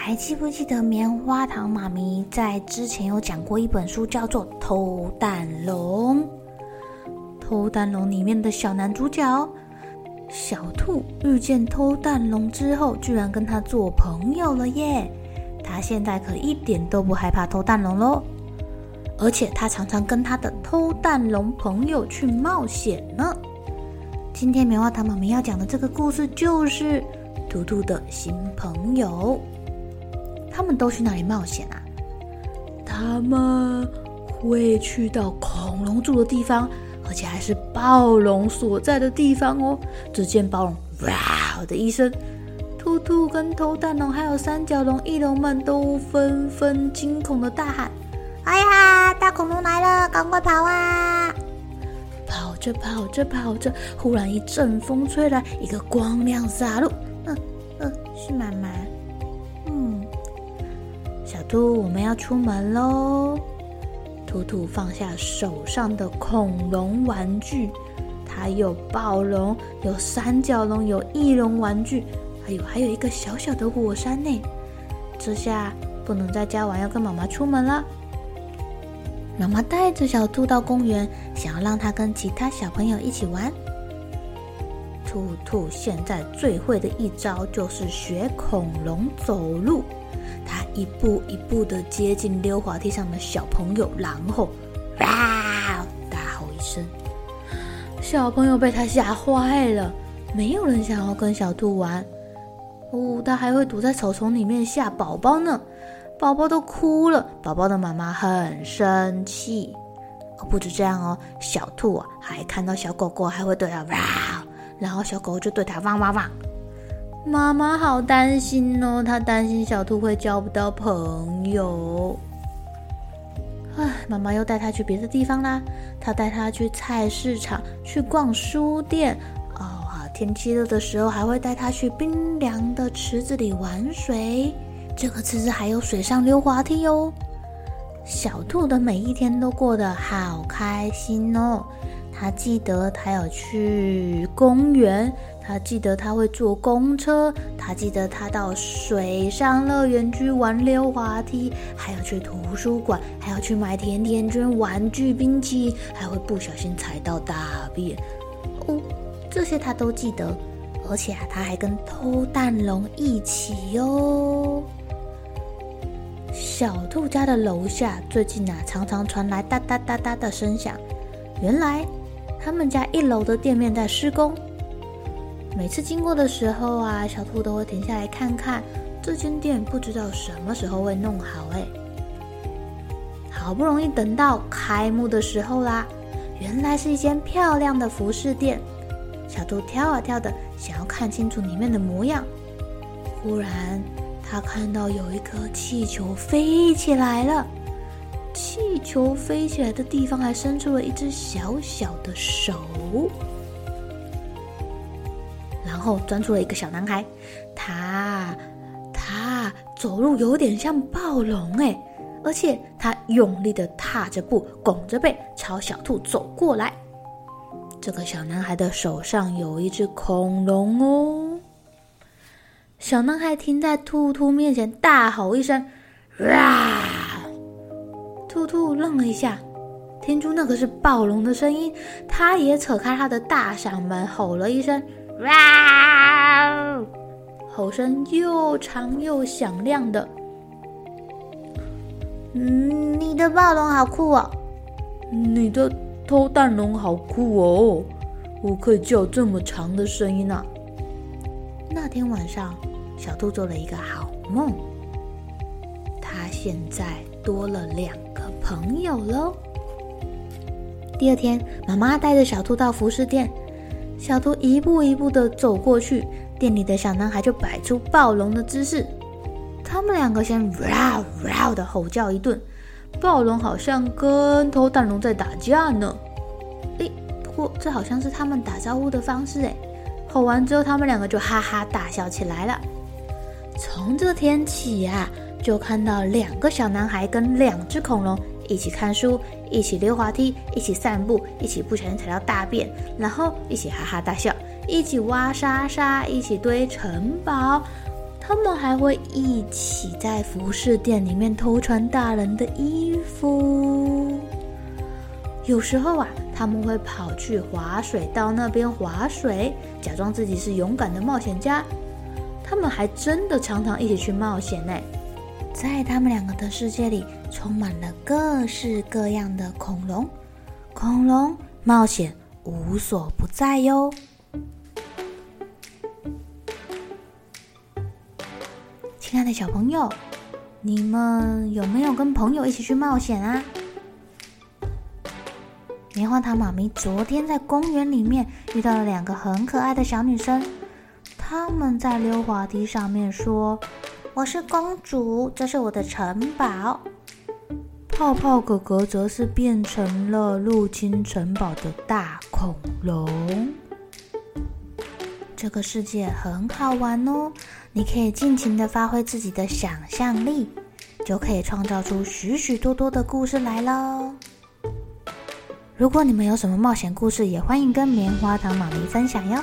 还记不记得棉花糖妈咪在之前有讲过一本书，叫做《偷蛋龙》。《偷蛋龙》里面的小男主角小兔遇见偷蛋龙之后，居然跟他做朋友了耶！他现在可一点都不害怕偷蛋龙喽，而且他常常跟他的偷蛋龙朋友去冒险呢。今天棉花糖妈咪要讲的这个故事就是图图的新朋友。他们都去哪里冒险啊？他们会去到恐龙住的地方，而且还是暴龙所在的地方哦。只见暴龙“哇”的一声，兔兔跟偷蛋龙还有三角龙、翼龙们都纷纷惊恐的大喊：“哎呀，大恐龙来了，赶快跑啊！”跑着跑着跑着，忽然一阵风吹来，一个光亮洒落。嗯嗯，是妈妈。兔，我们要出门喽！兔兔放下手上的恐龙玩具，它有暴龙，有三角龙，有翼龙玩具，还有还有一个小小的火山呢。这下不能在家玩，要跟妈妈出门了。妈妈带着小兔到公园，想要让它跟其他小朋友一起玩。兔兔现在最会的一招就是学恐龙走路。他一步一步的接近溜滑梯上的小朋友，然后哇，大吼一声，小朋友被他吓坏了，没有人想要跟小兔玩。哦，他还会躲在草丛里面吓宝宝呢，宝宝都哭了，宝宝的妈妈很生气。不止这样哦，小兔啊，还看到小狗狗还会对它哇，然后小狗就对它汪汪汪。妈妈好担心哦，她担心小兔会交不到朋友。唉，妈妈又带它去别的地方啦。她带它去菜市场，去逛书店。哦，天气热的时候，还会带它去冰凉的池子里玩水。这个池子还有水上溜滑梯哦。小兔的每一天都过得好开心哦。他记得他要去公园。他记得他会坐公车，他记得他到水上乐园去玩溜滑梯，还要去图书馆，还要去买甜甜圈、玩具、冰淇淋，还会不小心踩到大便。哦，这些他都记得，而且啊，他还跟偷蛋龙一起哟。小兔家的楼下最近啊，常常传来哒哒哒哒的声响，原来他们家一楼的店面在施工。每次经过的时候啊，小兔都会停下来看看这间店，不知道什么时候会弄好哎。好不容易等到开幕的时候啦，原来是一间漂亮的服饰店。小兔挑啊挑的，想要看清楚里面的模样。忽然，他看到有一颗气球飞起来了，气球飞起来的地方还伸出了一只小小的手。然后钻出了一个小男孩，他他走路有点像暴龙哎，而且他用力的踏着步，拱着背朝小兔走过来。这个小男孩的手上有一只恐龙哦。小男孩停在兔兔面前，大吼一声：“哇！”兔兔愣了一下，听出那个是暴龙的声音，他也扯开他的大嗓门吼了一声。哇！吼声又长又响亮的。嗯，你的暴龙好酷哦！你的偷蛋龙好酷哦！我可以叫这么长的声音呢。那天晚上，小兔做了一个好梦。它现在多了两个朋友喽。第二天，妈妈带着小兔到服饰店，小兔一步一步的走过去，店里的小男孩就摆出暴龙的姿势。他们两个先嗷嗷的吼叫一顿，暴龙好像跟偷蛋龙在打架呢。诶，不过这好像是他们打招呼的方式诶。吼完之后，他们两个就哈哈大笑起来了。从这天起呀、啊，就看到两个小男孩跟两只恐龙一起看书，一起溜滑梯，一起散步，一起不小心踩到大便，然后一起哈哈大笑，一起挖沙沙，一起堆城堡。他们还会一起在服饰店里面偷穿大人的衣服。有时候啊，他们会跑去滑水道那边滑水，假装自己是勇敢的冒险家。他们还真的常常一起去冒险呢。在他们两个的世界里，充满了各式各样的恐龙，恐龙冒险无所不在哟。亲爱的小朋友，你们有没有跟朋友一起去冒险啊？棉花糖妈咪昨天在公园里面遇到了两个很可爱的小女生，她们在溜滑梯上面说：“我是公主，这是我的城堡。”泡泡哥哥则是变成了入侵城堡的大恐龙。这个世界很好玩哦，你可以尽情的发挥自己的想象力，就可以创造出许许多多的故事来喽。如果你们有什么冒险故事，也欢迎跟棉花糖妈咪分享哟。